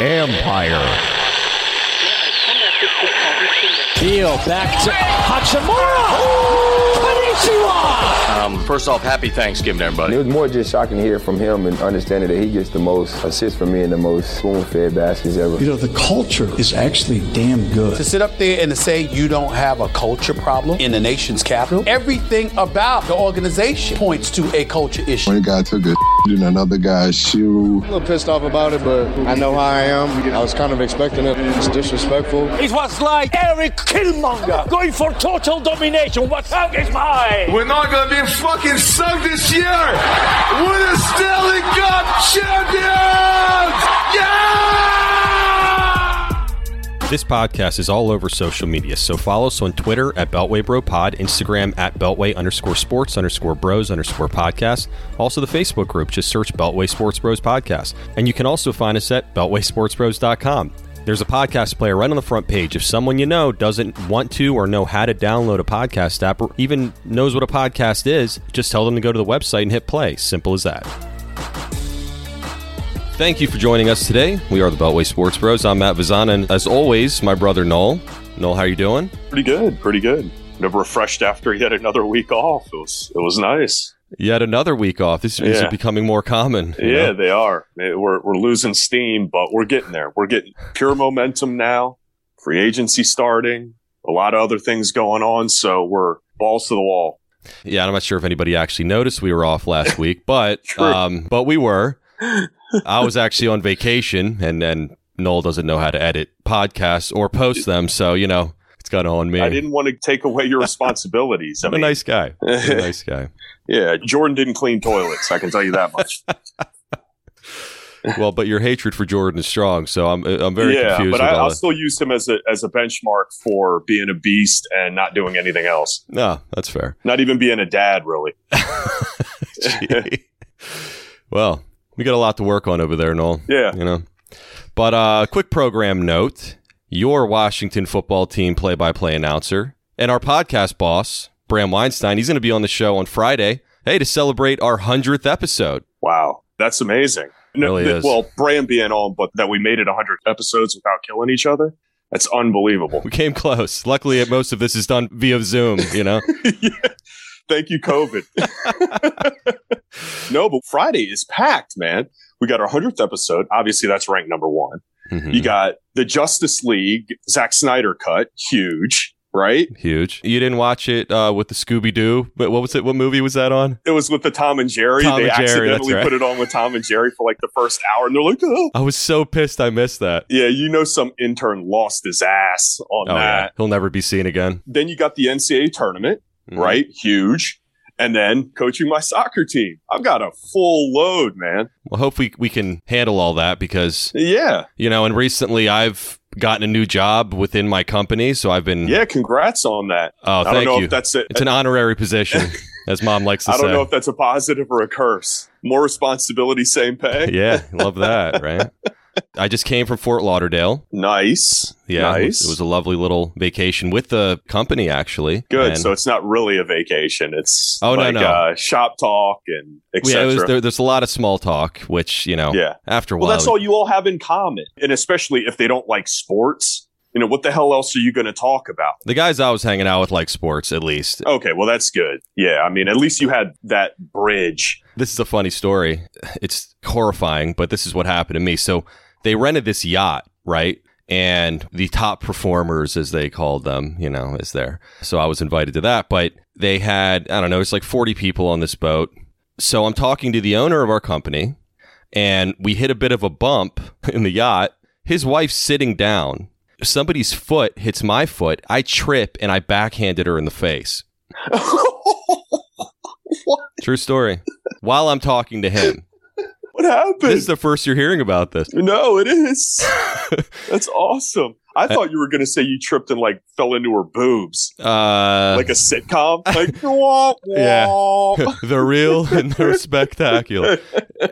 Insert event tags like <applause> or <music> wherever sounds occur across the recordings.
Empire. Deal back to Hachimura. Um, first off, happy Thanksgiving, everybody. It was more just shocking to hear from him and understanding that he gets the most assists from me and the most spoon-fed baskets ever. You know, the culture is actually damn good. To sit up there and to say you don't have a culture problem in the nation's capital, everything about the organization points to a culture issue. One guy took a in another guy's shoe. I'm a little pissed off about it, but I know how I am. I was kind of expecting it. It's disrespectful. It was like Erik Killmonger going for total domination. What's up is mine. We're not gonna be fucking sunk this year. We're the Stanley Cup champions. Yeah! This podcast is all over social media, so follow us on Twitter at Beltway Bro Pod, Instagram at Beltway underscore sports underscore bros underscore podcast. Also, the Facebook group, just search Beltway Sports Bros Podcast. And you can also find us at BeltwaySportsBros.com. There's a podcast player right on the front page. If someone you know doesn't want to or know how to download a podcast app or even knows what a podcast is, just tell them to go to the website and hit play. Simple as that. Thank you for joining us today. We are the Beltway Sports Bros. I'm Matt Vazana, and as always, my brother Noel. Noel, how are you doing? Pretty good, pretty good. Never refreshed after yet another week off. It was it was nice. Yet another week off. This is Yeah. becoming more common. Yeah, know? they are. We're we're losing steam, but we're getting there. We're getting pure momentum now. Free agency starting. A lot of other things going on, so we're balls to the wall. Yeah, I'm not sure if anybody actually noticed we were off last <laughs> week, but um, but we were. <laughs> I was actually on vacation, and then Noel doesn't know how to edit podcasts or post them, so you know it's got on me. I didn't want to take away your responsibilities. I I'm a nice guy. <laughs> I'm a nice guy. yeah, Jordan didn't clean toilets. I can tell you that much. <laughs> <laughs> Well, but your hatred for Jordan is strong, so I'm uh, I'm very yeah, confused but I, about I'll it. still use him as a as a benchmark for being a beast and not doing anything else. No, that's fair. Not even being a dad, really. Well, we got a lot to work on over there, Noel. Yeah. you know. But uh, quick program note: your Washington football team play-by-play announcer and our podcast boss, Bram Weinstein, he's going to be on the show on Friday. Hey, to celebrate our hundredth episode. Wow, that's amazing. No, Really th- is. Well, Bram being on, but that we made it 100 episodes without killing each other. That's unbelievable. We came close. Luckily, most of this is done via Zoom. You know. <laughs> Yeah. Thank you, COVID. no, but Friday is packed, man. We got our 100th episode. Obviously, that's ranked number one. Mhm. You got the Justice League, Zack Snyder cut, huge, right? Huge. You didn't watch it uh, with the Scooby Doo, but what was it? What movie was that on? It was with the Tom and Jerry. Tom they and Jerry, accidentally right. put it on with Tom and Jerry for like the first hour, and they're like, oh. I was so pissed I missed that. Yeah, you know, some intern lost his ass on Oh yeah, that. he'll never be seen again. Then you got the NCAA tournament, Mhm. right? Huge. And then coaching my soccer team. I've got a full load, man. Well, hopefully we can handle all that because Yeah. you know, and recently I've gotten a new job within my company, so I've been. Yeah. Congrats on that. Oh, I don't thank know you. if that's it. It's an honorary position, <laughs> as mom likes to say. I don't say. know if that's a positive or a curse. More responsibility, same pay. <laughs> yeah, love that, right? <laughs> I just came from Fort Lauderdale. Nice. Yeah, it was- it was a lovely little vacation with the company, actually. Good. And- so it's not really a vacation. It's Oh, no, like, no. Uh, shop talk and yeah, was, there, there's a lot of small talk, which you know, Yeah. after a Well, that's all you all have in common. And especially if they don't like sports, you know, what the hell else are you going to talk about? the guys I was hanging out with like sports, at least. Okay, well, that's good. Yeah, I mean, at least you had that bridge. This is a funny story. It's horrifying, but this is what happened to me. So they rented this yacht, right? And the top performers, as they called them, you know, is there. So I was invited to that, but they had, I don't know, it's like 40 people on this boat. So I'm talking to the owner of our company, and we hit a bit of a bump <laughs> in the yacht. His wife's sitting down. Somebody's foot hits my foot. I trip and I backhanded her in the face. <laughs> True story. While I'm talking to him. What happened? This is the first you're hearing about this. <laughs> no, it is. <laughs> that's awesome. I thought you were going to say you tripped and like fell into her boobs, Uh, like a sitcom. <laughs> Like, wah, Yeah. the real and the spectacular.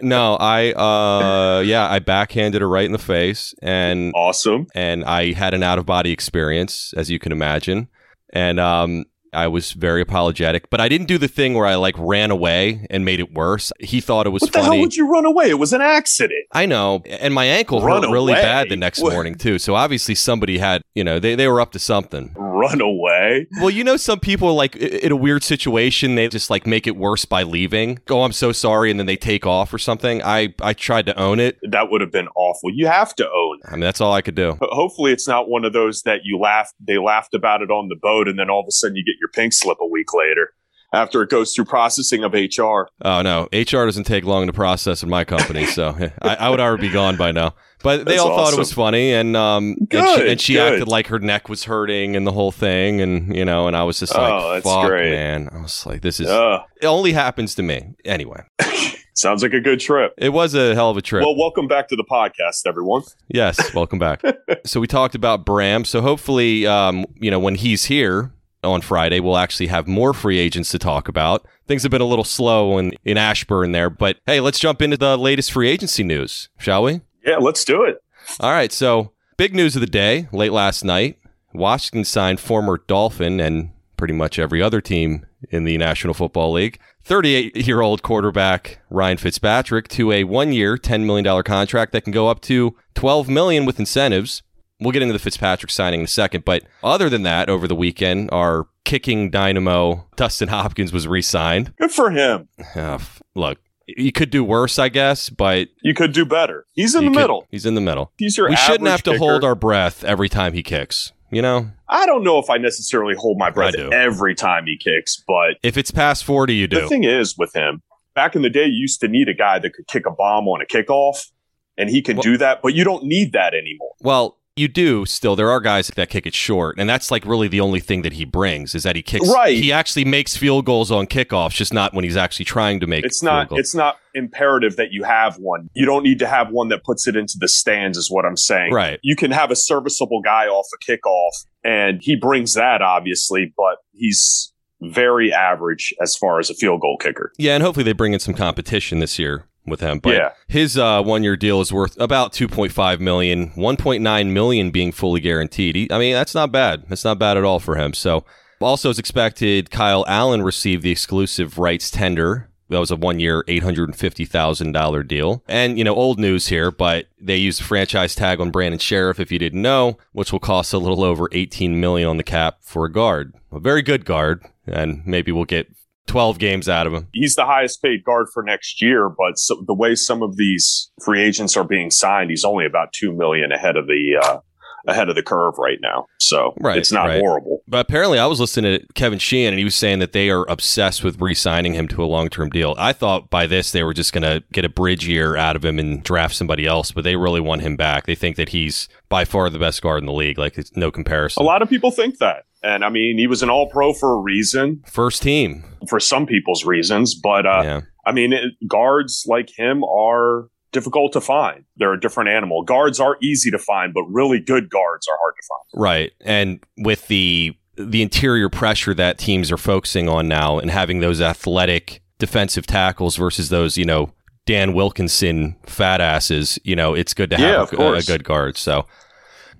No, I uh yeah, I backhanded her right in the face and awesome. and I had an out of body experience, as you can imagine. And um I was very apologetic, but I didn't do the thing where I like ran away and made it worse. He thought it was What the funny. hell would you run away? It was an accident. I know, and my ankle Run hurt really bad the next What? morning too. So obviously somebody had, you know, they, they were up to something. Run away. Well, you know, some people like in a weird situation, they just like make it worse by leaving. Go, I'm so sorry, and then they take off or something. I I tried to own it. That would have been awful. You have to own. it. I mean, that's all I could do. Ho- Hopefully, it's not one of those that you laugh. They laughed about it on the boat, and then all of a sudden you get your pink slip a week later after it goes through processing of HR. Oh no, HR doesn't take long to process in my company, so <laughs> I, I would already be gone by now. But they That's all thought it was funny, and um, and she, and she acted like her neck was hurting and the whole thing, and you know, and I was just like, Oh, that's "Fuck, great. man!" I was like, "This is Uh, it only happens to me." Anyway, <laughs> sounds like a good trip. it was a hell of a trip. Well, welcome back to the podcast, everyone. Yes, welcome back. <laughs> so we talked about Bram. So hopefully, um, you know, when he's here on Friday, we'll actually have more free agents to talk about. Things have been a little slow in, in Ashburn there, but hey, let's jump into the latest free agency news, shall we? Yeah, let's do it. All right. So big news of the day, late last night, Washington signed former Dolphin and pretty much every other team in the National Football League. 38 year old quarterback Ryan Fitzpatrick to a one year, $10 million contract that can go up to 12 million with incentives. We'll get into the Fitzpatrick signing in a second. But other than that, over the weekend, our kicking dynamo Dustin Hopkins was re signed. Good for him. Ah, look, you could do worse, I guess, but You could do better. He's in the could- middle. He's in the middle. He's your we shouldn't have to kicker. hold our breath every time he kicks. You know, I don't know if I necessarily hold my breath every time he kicks, but if it's past 40, you do. the thing is with him, back in the day, you used to need a guy that could kick a bomb on a kickoff, and he can Well- do that, but you don't need that anymore. well, you do still. There are guys that kick it short, and that's like really the only thing that he brings is that he kicks. Right. He actually makes field goals on kickoffs, just not when he's actually trying to make. It's field not it's not imperative that you have one. You don't need to have one that puts it into the stands is what I'm saying. Right. You can have a serviceable guy off a kickoff and he brings that obviously, but he's very average as far as a field goal kicker. Yeah, and hopefully they bring in some competition this year with him. But Yeah. his uh, one-year deal is worth about 2.5 million, 1.9 million being fully guaranteed. He, I mean, that's not bad. That's not bad at all for him. So, also as expected, Kyle Allen received the exclusive rights tender. That was a one-year, eight hundred and fifty thousand dollar deal. And you know, old news here, but they used the franchise tag on Brandon Scherff, if you didn't know, which will cost a little over eighteen million on the cap for a guard, a very good guard, and maybe we'll get twelve games out of him. He's the highest paid guard for next year, but so, the way some of these free agents are being signed, he's only about 2 million ahead of the uh, ahead of the curve right now. So Right, it's not right. horrible. But apparently, I was listening to Kevin Sheehan, and he was saying that they are obsessed with re-signing him to a long-term deal. I thought by this they were just going to get a bridge year out of him and draft somebody else, but they really want him back. They think that he's by far the best guard in the league. Like it's no comparison. A lot of people think that. And I mean, he was an all pro for a reason, First team. for some people's reasons, but uh, yeah. I mean, it, guards like him are difficult to find. They're a different animal. Guards are easy to find, but really good guards are hard to find. Right. And with the the interior pressure that teams are focusing on now and having those athletic defensive tackles versus those, you know, Dan Wilkinson fat asses, you know, it's good to have of a, a good guard. So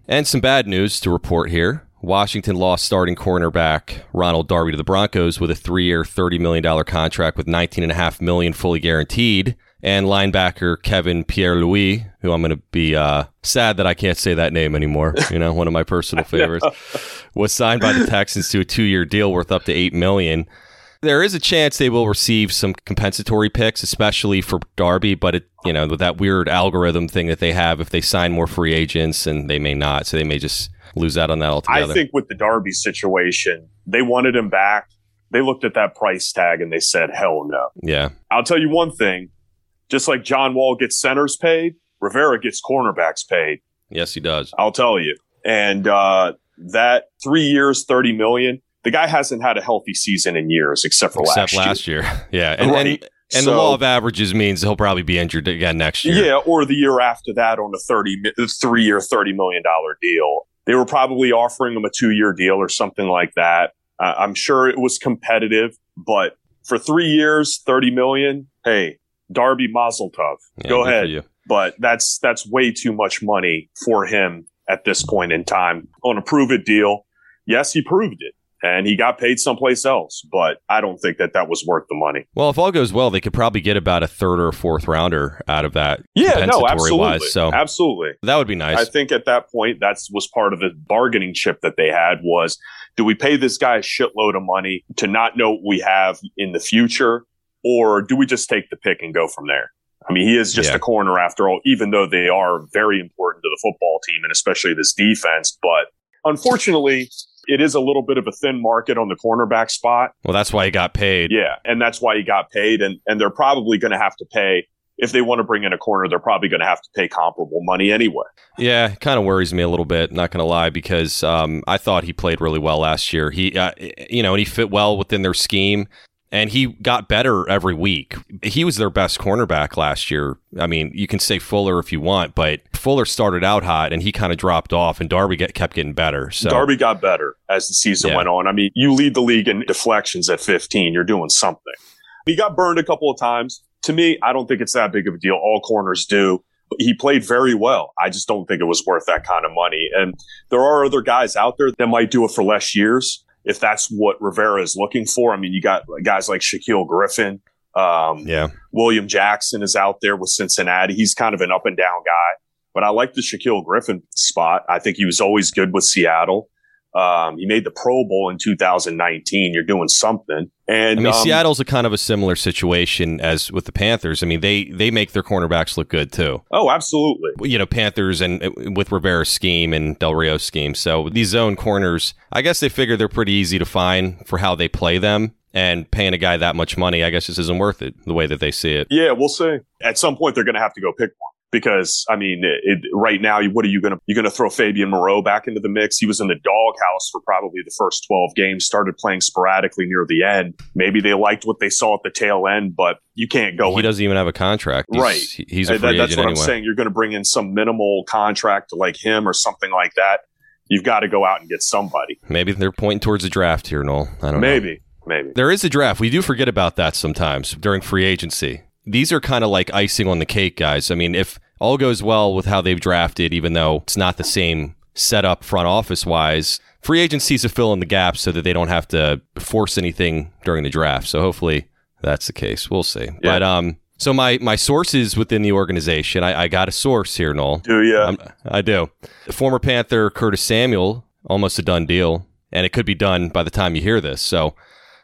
and some bad news to report here. Washington lost starting cornerback Ronald Darby to the Broncos with a three-year, $30 million contract with 19.5 million fully guaranteed. And linebacker Kevin Pierre-Louis, who I'm going to be uh, sad that I can't say that name anymore, you know, one of my personal <laughs> favorites, was signed by the <laughs> Texans to a two-year deal worth up to 8 million. There is a chance they will receive some compensatory picks, especially for Darby, but it, you know, with that weird algorithm thing that they have, if they sign more free agents, and they may not, so they may just lose out on that altogether. I think with the Darby situation, they wanted him back. They looked at that price tag and they said, hell no. yeah, I'll tell you one thing. Just like John Wall gets centers paid, Rivera gets cornerbacks paid. yes, he does. I'll tell you. And uh, that three years, 30 million, the guy hasn't had a healthy season in years except for Except last, year. last year, <laughs> yeah, and and, Right. and the So- law of averages means he'll probably be injured again next year. Yeah, or the year after that on a 30 mi- three year, $30 million deal. They were probably offering him a two year deal or something like that. Uh, I'm sure it was competitive, but for three years, 30 million, hey, Darby Mazel Tov. Yeah, Go ahead. you. But that's, that's way too much money for him at this point in time on a prove it deal. Yes, he proved it. and he got paid someplace else. But I don't think that that was worth the money. Well, if all goes well, they could probably get about a third or fourth rounder out of that. Yeah, no, absolutely, Wise, so absolutely. that would be nice. I think at that point, that's was part of the bargaining chip that they had was, do we pay this guy a shitload of money to not know what we have in the future, or do we just take the pick and go from there? I mean, he is just Yeah. a corner after all, even though they are very important to the football team and especially this defense. But unfortunately, it is a little bit of a thin market on the cornerback spot. well, that's why he got paid. Yeah, and that's why he got paid, and and they're probably going to have to pay if they want to bring in a corner. They're probably going to have to pay comparable money anyway. Yeah, kind of worries me a little bit. Not going to lie, because um, I thought he played really well last year. He, uh, you know, and he fit well within their scheme, and he got better every week. He was their best cornerback last year. I mean, you can say Fuller if you want, but Fuller started out hot, and he kind of dropped off, and Darby get, kept getting better. So Darby got better as the season Yeah. went on. I mean, you lead the league in deflections at 15. You're doing something. He got burned a couple of times. To me, I don't think it's that big of a deal. All corners do. He played very well. I just don't think it was worth that kind of money. And there are other guys out there that might do it for less years if that's what Rivera is looking for. I mean, you got guys like Shaquille Griffin. Um, yeah, William Jackson is out there with Cincinnati. He's kind of an up and down guy, but I like the Shaquille Griffin spot. I think he was always good with Seattle. Um, he made the Pro Bowl in 2019. You're doing something. And I mean, um, Seattle's a kind of a similar situation as with the Panthers. I mean, they they make their cornerbacks look good too. Oh, absolutely. you know, Panthers and uh, with Rivera's scheme and Del Rio's scheme. So these zone corners, I guess they figure they're pretty easy to find for how they play them. And paying a guy that much money, I guess, just isn't worth it the way that they see it. Yeah, we'll see. At some point, they're going to have to go pick one because I mean, it, it, right now, what are you going to you're going to throw Fabian Moreau back into the mix? He was in the doghouse for probably the first 12 games. Started playing sporadically near the end. Maybe they liked what they saw at the tail end, but you can't go. He in. doesn't even have a contract. He's, Right. He's a free that- that's what anyway. I'm saying. You're going to bring in some minimal contract like him or something like that. You've got to go out and get somebody. Maybe they're pointing towards a draft here, Noel. I don't know. Maybe, maybe. There is a draft. We do forget about that sometimes during free agency. These are kind of like icing on the cake, guys. I mean, if all goes well with how they've drafted, even though it's not the same setup front office wise, free agencies to fill in the gaps so that they don't have to force anything during the draft. So hopefully that's the case. We'll see. Yeah. But um, so my my sources within the organization, I, I got a source here, Noel. Do you? I'm- I do. Former Panther Curtis Samuel, almost a done deal, and it could be done by the time you hear this. So,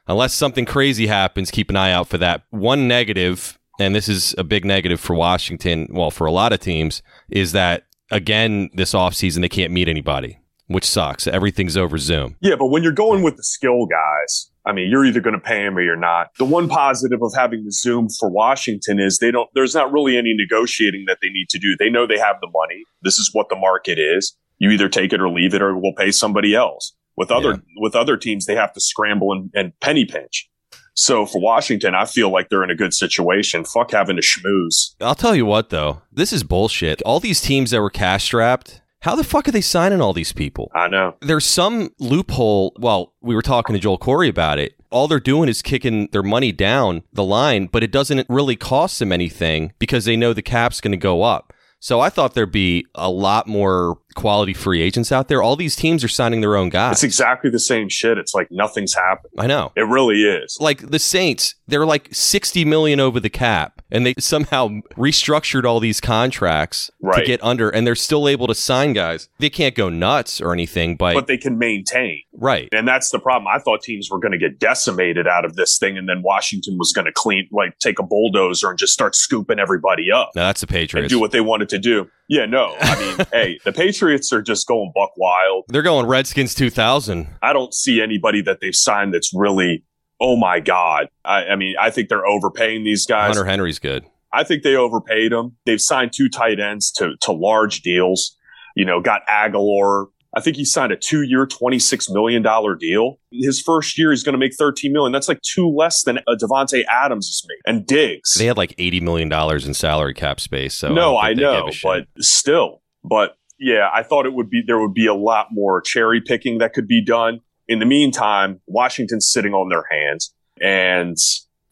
unless something crazy happens, keep an eye out for that. One negative, and this is a big negative for Washington, well, for a lot of teams, is that again this offseason they can't meet anybody, which sucks. Everything's over Zoom. Yeah, but when you're going with the skill guys, I mean, you're either going to pay them or you're not. The one positive of having the Zoom for Washington is they don't. There's not really any negotiating that they need to do. They know they have the money. This is what the market is. You either take it or leave it, or we'll pay somebody else. With other Yeah. with other teams, they have to scramble and, and penny pinch. So for Washington, I feel like they're in a good situation. Fuck having to schmooze. I'll tell you what, though, this is bullshit. All these teams that were cash strapped, how the fuck are they signing all these people? I know. there's some loophole. Well, we were talking to Joel Corry about it. All they're doing is kicking their money down the line, but it doesn't really cost them anything because they know the cap's going to go up. So I thought there'd be a lot more quality free agents out there. All these teams are signing their own guys. It's exactly the same shit. It's like nothing's happened. I know. It really is. Like the Saints, they're like 60 million over the cap and they somehow restructured all these contracts to get under and they're still able to sign guys. They can't go nuts or anything, but, But they can maintain. right. And that's the problem. I thought teams were going to get decimated out of this thing, and then Washington was going to clean, like, take a bulldozer and just start scooping everybody up Now that's the and Patriots. do what they wanted to do. Yeah, no. I mean, <laughs> hey, the Patriots are just going buck wild. They're going Redskins 2000. I don't see anybody that they've signed that's really, oh my God. I, I mean, I think they're overpaying these guys. Hunter Henry's good. I think they overpaid him. They've signed two tight ends to, to large deals. You know, got Agholor. I think he signed a two year, $26 million deal. His first year, he's going to make 13 million. That's like two less than uh, Davante Adams is making. And Diggs. They had like eighty million dollars in salary cap space. So no, I, give know, but still. But yeah, I thought it would be, there would be a lot more cherry picking that could be done. In the meantime, Washington's sitting on their hands. And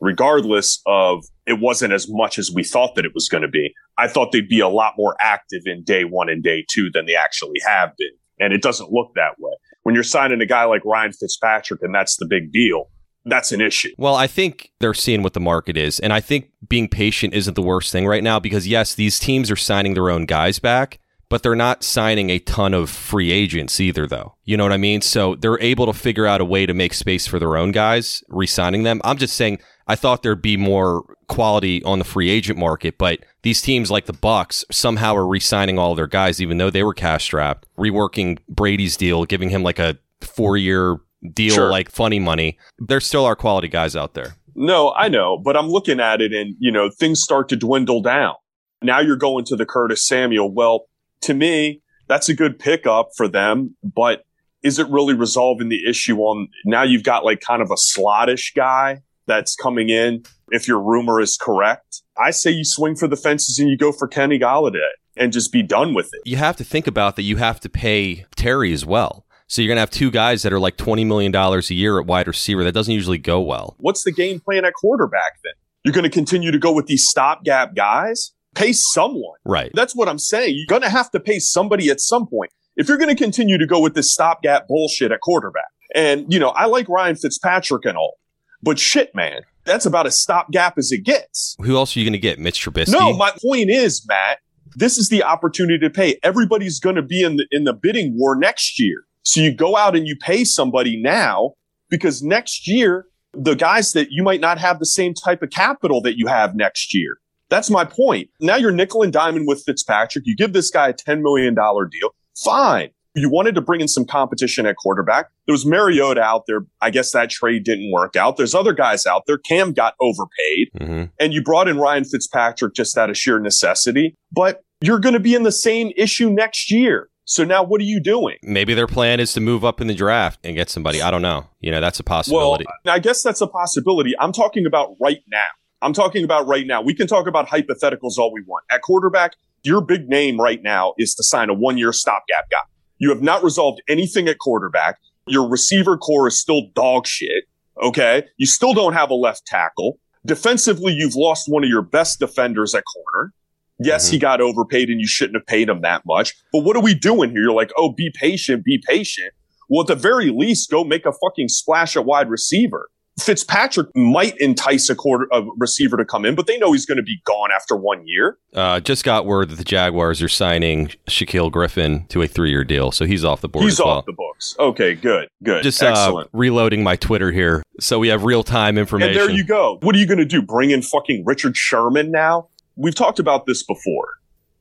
regardless of it wasn't as much as we thought that it was going to be, I thought they'd be a lot more active in day one and day two than they actually have been. And it doesn't look that way. When you're signing a guy like Ryan Fitzpatrick and that's the big deal, that's an issue. Well, I think they're seeing what the market is. And I think being patient isn't the worst thing right now because, yes, these teams are signing their own guys back, but they're not signing a ton of free agents either, though. You know what I mean? So they're able to figure out a way to make space for their own guys, re signing them. I'm just saying, I thought there'd be more quality on the free agent market, but these teams like the Bucs somehow are re-signing all their guys, even though they were cash strapped, reworking Brady's deal, giving him like a four year deal, Sure. like funny money. There still are quality guys out there. No, I know, but I'm looking at it and, you know, things start to dwindle down. Now you're going to the Curtis Samuel. Well, to me, that's a good pickup for them, but is it really resolving the issue on now you've got like kind of a slottish guy that's coming in if your rumor is correct? I say you swing for the fences and you go for Kenny Golladay and just be done with it. You have to think about that you have to pay Terry as well. So you're going to have two guys that are like $20 million a year at wide receiver. That doesn't usually go well. What's the game plan at quarterback then? You're going to continue to go with these stopgap guys? Pay someone. Right. That's what I'm saying. You're going to have to pay somebody at some point. If you're going to continue to go with this stopgap bullshit at quarterback, and, you know, I like Ryan Fitzpatrick and all, but shit, man, that's about as stopgap as it gets. Who else are you going to get? Mitch Trubisky? No, my point is, Matt, this is the opportunity to pay. Everybody's going to be in the, in the bidding war next year. So you go out and you pay somebody now because next year, the guys that you might not have the same type of capital that you have next year. That's my point. Now you're nickel and diamond with Fitzpatrick. You give this guy a $10 million deal. Fine. You wanted to bring in some competition at quarterback. There was Mariota out there. I guess that trade didn't work out. There's other guys out there. Cam got overpaid hmm and you brought in Ryan Fitzpatrick just out of sheer necessity, but you're going to be in the same issue next year. So now what are you doing? Maybe their plan is to move up in the draft and get somebody. I don't know. You know, that's a possibility. Well, I guess that's a possibility. I'm talking about right now. I'm talking about right now. We can talk about hypotheticals all we want. At quarterback, your big name right now is to sign a one year stopgap guy. You have not resolved anything at quarterback. Your receiver core is still dog shit. Okay. You still don't have a left tackle. Defensively, you've lost one of your best defenders at corner. Yes, he mm-hmm. got overpaid and you shouldn't have paid him that much. But what are we doing here? You're like, oh, be patient, be patient. Well, at the very least, go make a fucking splash at wide receiver. Fitzpatrick might entice a quarter a receiver to come in, but they know he's going to be gone after one year. Uh, just got word that the Jaguars are signing Shaquille Griffin to a three year deal. So he's off the board He's as well. off the books. Okay, good, good, just uh, reloading my Twitter here. So we have real time information. And there you go. What are you going to do? Bring in fucking Richard Sherman now? We've talked about this before.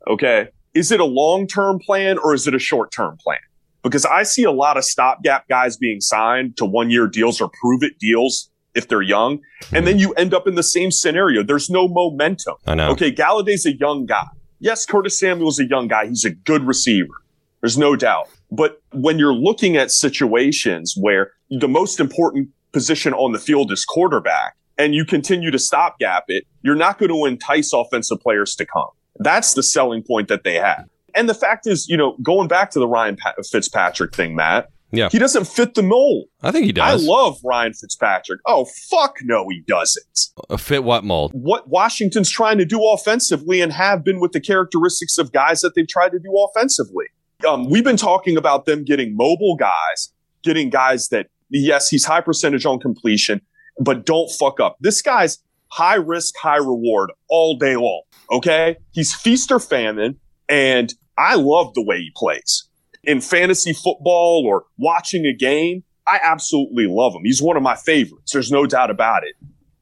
Okay. Is it a long term plan or is it a short term plan? Because I see a lot of stopgap guys being signed to one year deals or prove it deals if they're young. And then you end up in the same scenario. There's no momentum. I know. Okay. Golladay's a young guy. Yes, Curtis Samuel's a young guy. He's a good receiver. There's no doubt. But when you're looking at situations where the most important position on the field is quarterback and you continue to stopgap it, you're not going to entice offensive players to come. That's the selling point that they have. And the fact is, you know, going back to the Ryan Pa- Fitzpatrick thing, Matt, Yeah. he doesn't fit the mold. I think he does. I love Ryan Fitzpatrick. Oh, fuck no, he doesn't. A fit what mold? What Washington's trying to do offensively and have been with the characteristics of guys that they've tried to do offensively. Um, we've been talking about them getting mobile guys, getting guys that, yes, he's high percentage on completion, but don't fuck up. This guy's high risk, high reward all day long. Okay. He's feast or famine. And I love the way he plays in fantasy football or watching a game. I absolutely love him. He's one of my favorites. There's no doubt about it.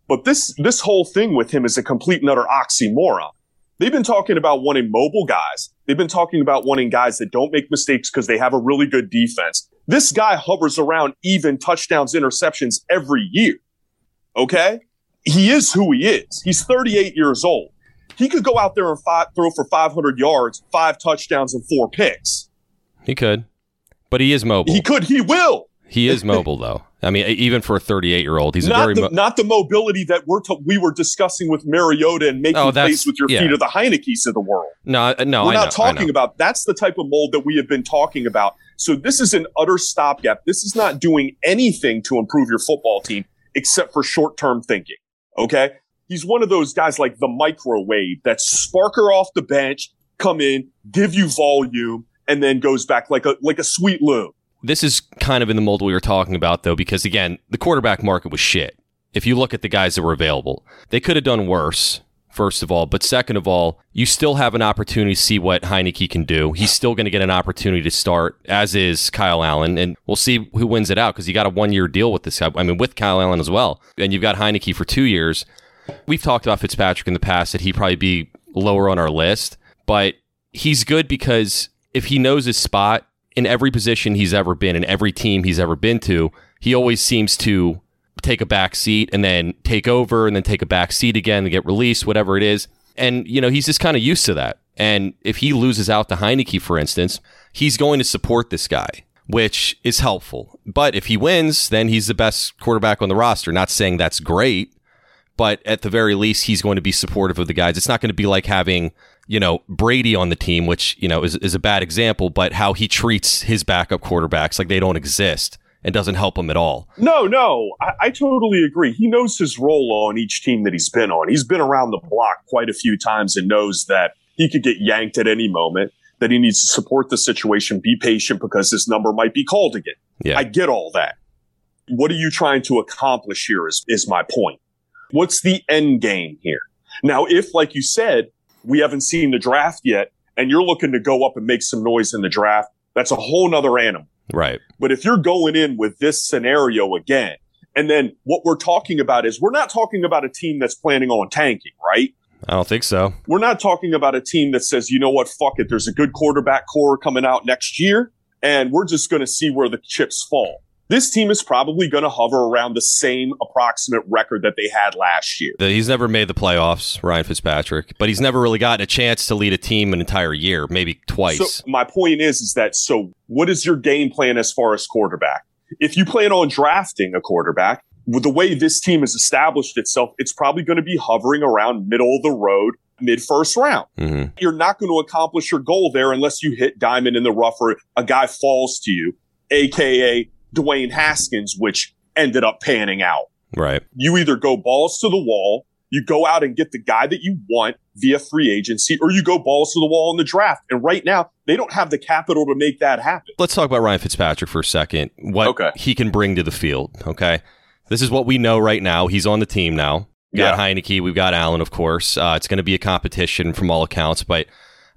But this, this whole thing with him is a complete and utter oxymoron. They've been talking about wanting mobile guys. They've been talking about wanting guys that don't make mistakes because they have a really good defense. This guy hovers around even touchdowns, interceptions every year. Okay? He is who he is. He's 38 years old. He could go out there and fi- throw for 500 yards, five touchdowns, and four picks. He could, but he is mobile. He could. He will. He is mobile though. I mean, even for a 38 year old, he's a not very the, mo- not the mobility that we're t- we were discussing with Mariota and making Oh, plays with your yeah. feet of the Heinicke's of the world. no, uh, no. we're I not know, talking about that's the type of mold that we have been talking about. So this is an utter stopgap. This is not doing anything to improve your football team except for short term thinking. Okay. He's one of those guys like the microwave that sparker off the bench, come in, give you volume, and then goes back like a like a sweet loo. this is kind of in the mold we were talking about, though, because again, the quarterback market was shit. If you look at the guys that were available, they could have done worse, first of all. But second of all, you still have an opportunity to see what Heinicke can do. He's still going to get an opportunity to start, as is Kyle Allen. And we'll see who wins it out because you got a one year deal with this guy. I mean, with Kyle Allen as well. And you've got Heinicke for two years. We've talked about Fitzpatrick in the past that he'd probably be lower on our list, but he's good because if he knows his spot in every position he's ever been, in every team he's ever been to, he always seems to take a back seat and then take over and then take a back seat again and get released, whatever it is. And, you know, he's just kind of used to that. And if he loses out to Heinicke, for instance, he's going to support this guy, which is helpful. But if he wins, then he's the best quarterback on the roster. Not saying that's great, but at the very least, he's going to be supportive of the guys. It's not going to be like having, you know, Brady on the team, which, you know, is, is a bad example, but how he treats his backup quarterbacks like they don't exist and doesn't help him at all. No, no, I, I, totally agree. He knows his role on each team that he's been on. He's been around the block quite a few times and knows that he could get yanked at any moment, that he needs to support the situation, be patient because his number might be called again. Yeah. I get all that. What are you trying to accomplish here is, is my point. What's the end game here? Now, if, like you said, we haven't seen the draft yet and you're looking to go up and make some noise in the draft, that's a whole nother animal. Right. But if you're going in with this scenario again, and then what we're talking about is we're not talking about a team that's planning on tanking, right? I don't think so. We're not talking about a team that says, you know what, fuck it, there's a good quarterback core coming out next year, and we're just going to see where the chips fall this team is probably going to hover around the same approximate record that they had last year. He's never made the playoffs, Ryan Fitzpatrick, but he's never really gotten a chance to lead a team an entire year, maybe twice. So my point is, is that so what is your game plan as far as quarterback? If you plan on drafting a quarterback, with the way this team has established itself, it's probably going to be hovering around middle of the road, mid first round. Mm-hmm. You're not going to accomplish your goal there unless you hit diamond in the rough or a guy falls to you, aka Dwayne Haskins, which ended up panning out. Right. You either go balls to the wall, you go out and get the guy that you want via free agency, or you go balls to the wall in the draft. And right now, they don't have the capital to make that happen. Let's talk about Ryan Fitzpatrick for a second. What okay. he can bring to the field. Okay. This is what we know right now. He's on the team now. We got yeah. Heinicke. We've got Allen, of course. Uh, it's going to be a competition from all accounts, but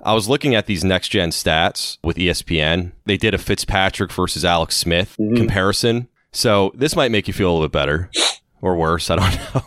I was looking at these next gen stats with ESPN. They did a Fitzpatrick versus Alex Smith mm-hmm. comparison. So this might make you feel a little bit better or worse. <laughs> I don't know.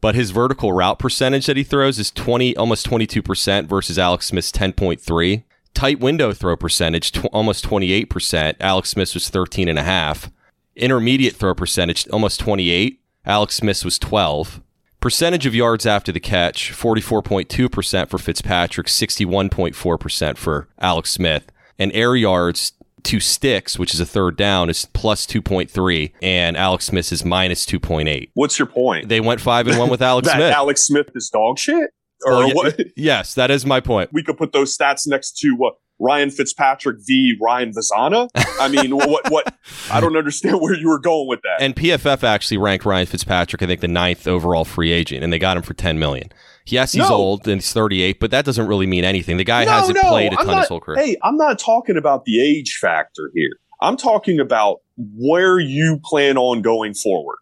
But his vertical route percentage that he throws is 20, almost 22% versus Alex Smith's 10.3. Tight window throw percentage, tw- almost 28%. Alex Smith was 13.5. Intermediate throw percentage, almost 28. Alex Smith was 12. Percentage of yards after the catch 44.2% for Fitzpatrick, 61.4% for Alex Smith. And air yards to sticks, which is a third down, is plus 2.3, and Alex Smith is minus 2.8. What's your point? They went 5 and 1 with Alex <laughs> that Smith. Alex Smith is dog shit? Or well, what? Yes, that is my point. We could put those stats next to uh, Ryan Fitzpatrick v. Ryan Vazana. I mean, what, what? I don't understand where you were going with that. And PFF actually ranked Ryan Fitzpatrick, I think, the ninth overall free agent, and they got him for ten million. Yes, he's no. old and he's 38, but that doesn't really mean anything. The guy no, hasn't no, played a I'm ton not, his whole career. Hey, I'm not talking about the age factor here. I'm talking about where you plan on going forward.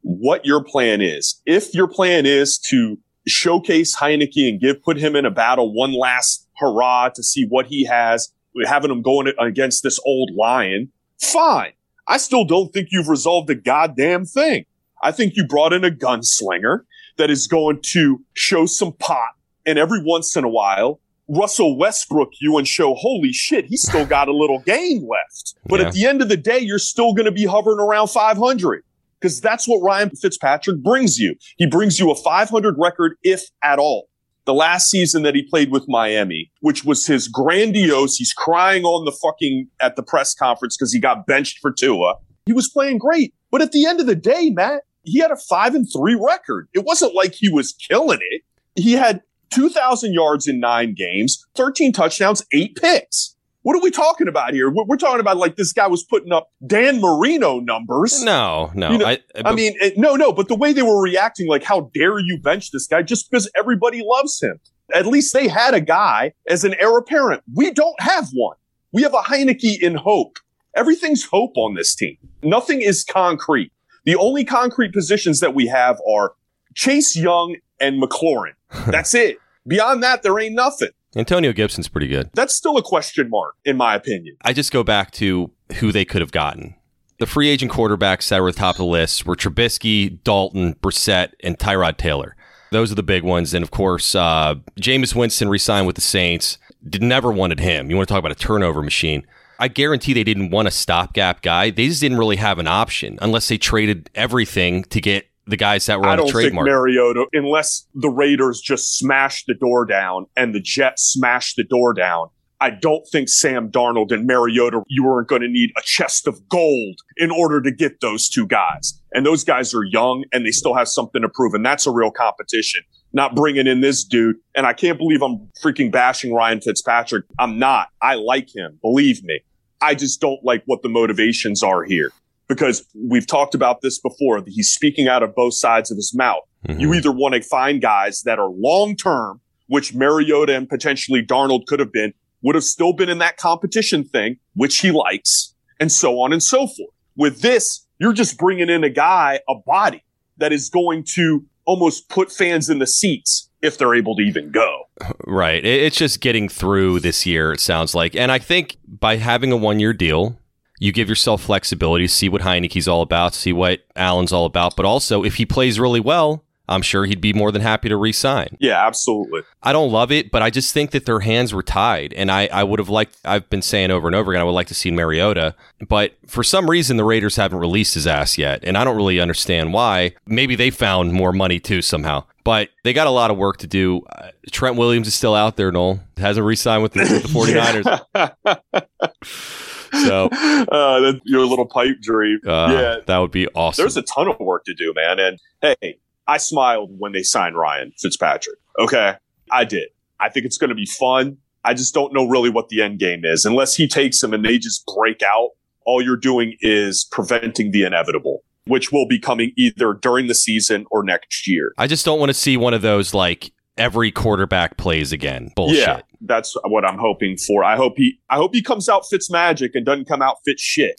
What your plan is. If your plan is to showcase Heinicke and give put him in a battle one last hurrah to see what he has, having him going against this old lion, fine. I still don't think you've resolved a goddamn thing. I think you brought in a gunslinger that is going to show some pop and every once in a while Russell Westbrook you and show, holy shit, he's still got a little game left. But yeah. at the end of the day, you're still going to be hovering around 500 because that's what Ryan Fitzpatrick brings you. He brings you a 500 record, if at all. The last season that he played with Miami, which was his grandiose, he's crying on the fucking at the press conference because he got benched for Tua. He was playing great. But at the end of the day, Matt, he had a five and three record. It wasn't like he was killing it. He had 2,000 yards in nine games, 13 touchdowns, eight picks. What are we talking about here? We're talking about like this guy was putting up Dan Marino numbers. No, no. You know, I, I, I mean, it, no, no. But the way they were reacting, like, how dare you bench this guy just because everybody loves him? At least they had a guy as an heir apparent. We don't have one. We have a Heinicke in hope. everything's hope on this team. Nothing is concrete. The only concrete positions that we have are Chase Young and McLaurin. <laughs> That's it. Beyond that, there ain't nothing. Antonio Gibson's pretty good. That's still a question mark, in my opinion. I just go back to who they could have gotten. The free agent quarterbacks that were at the top of the list were Trubisky, Dalton, Brissett, and Tyrod Taylor. Those are the big ones. And of course, uh, Jameis Winston re-signed with the Saints. Did never wanted him. You want to talk about a turnover machine? I guarantee they didn't want a stopgap guy. They just didn't really have an option unless they traded everything to get the guys that were I don't think. Mariota, unless the Raiders just smash the door down and the Jets smash the door down, I don't think Sam Darnold and Mariota, you weren't going to need a chest of gold in order to get those two guys. And those guys are young and they still have something to prove. And that's a real competition. Not bringing in this dude. And I can't believe I'm freaking bashing Ryan Fitzpatrick. I'm not. I like him. Believe me. I just don't like what the motivations are here because we've talked about this before. He's speaking out of both sides of his mouth. Mhm. You either want to find guys that are long term, which Mariota and potentially Darnold could have been, would have still been in that competition thing, which he likes, and so on and so forth. With this, you're just bringing in a guy, a body that is going to almost put fans in the seats if they're able to even go. Right. It's just getting through this year, it sounds like. And I think by having a one year deal, you give yourself flexibility to see what Heinicke's all about, see what Allen's all about. But also, if he plays really well, I'm sure he'd be more than happy to re sign. Yeah, absolutely. I don't love it, but I just think that their hands were tied. And I, I would have liked, I've been saying over and over again, I would like to see Mariota. But for some reason, the Raiders haven't released his ass yet. And I don't really understand why. Maybe they found more money too somehow. But they got a lot of work to do. Uh, Trent Williams is still out there, Noel. Hasn't re signed with the, with the <laughs> 49ers. <laughs> So, <laughs> uh, your little pipe dream. uh, yeah, that would be awesome. there's a ton of work to do, man. And hey, I smiled when they signed Ryan Fitzpatrick. Okay. I did. I think it's going to be fun. I just don't know really what the end game is. Unless he takes him and they just break out, all you're doing is preventing the inevitable, which will be coming either during the season or next year. I just don't want to see one of those like every quarterback plays again. Bullshit. Yeah, that's what I'm hoping for. I hope he I hope he comes out fits magic and doesn't come out fit shit.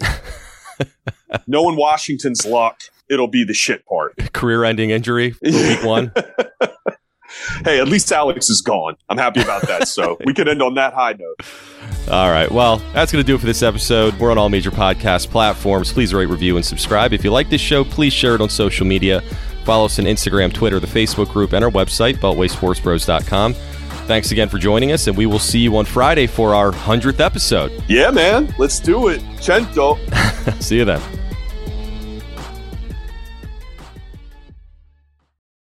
<laughs> Knowing Washington's luck, it'll be the shit part. Career ending injury for week <laughs> one. Hey, at least Alex is gone. I'm happy about that. So <laughs> we can end on that high note. All right. Well, that's going to do it for this episode. We're on all major podcast platforms. Please rate, review, and subscribe. If you like this show, please share it on social media. Follow us on Instagram, Twitter, the Facebook group, and our website, beltwaysportsbros.com. Thanks again for joining us, and we will see you on Friday for our 100th episode. Yeah, man. Let's do it. Cento. <laughs> see you then.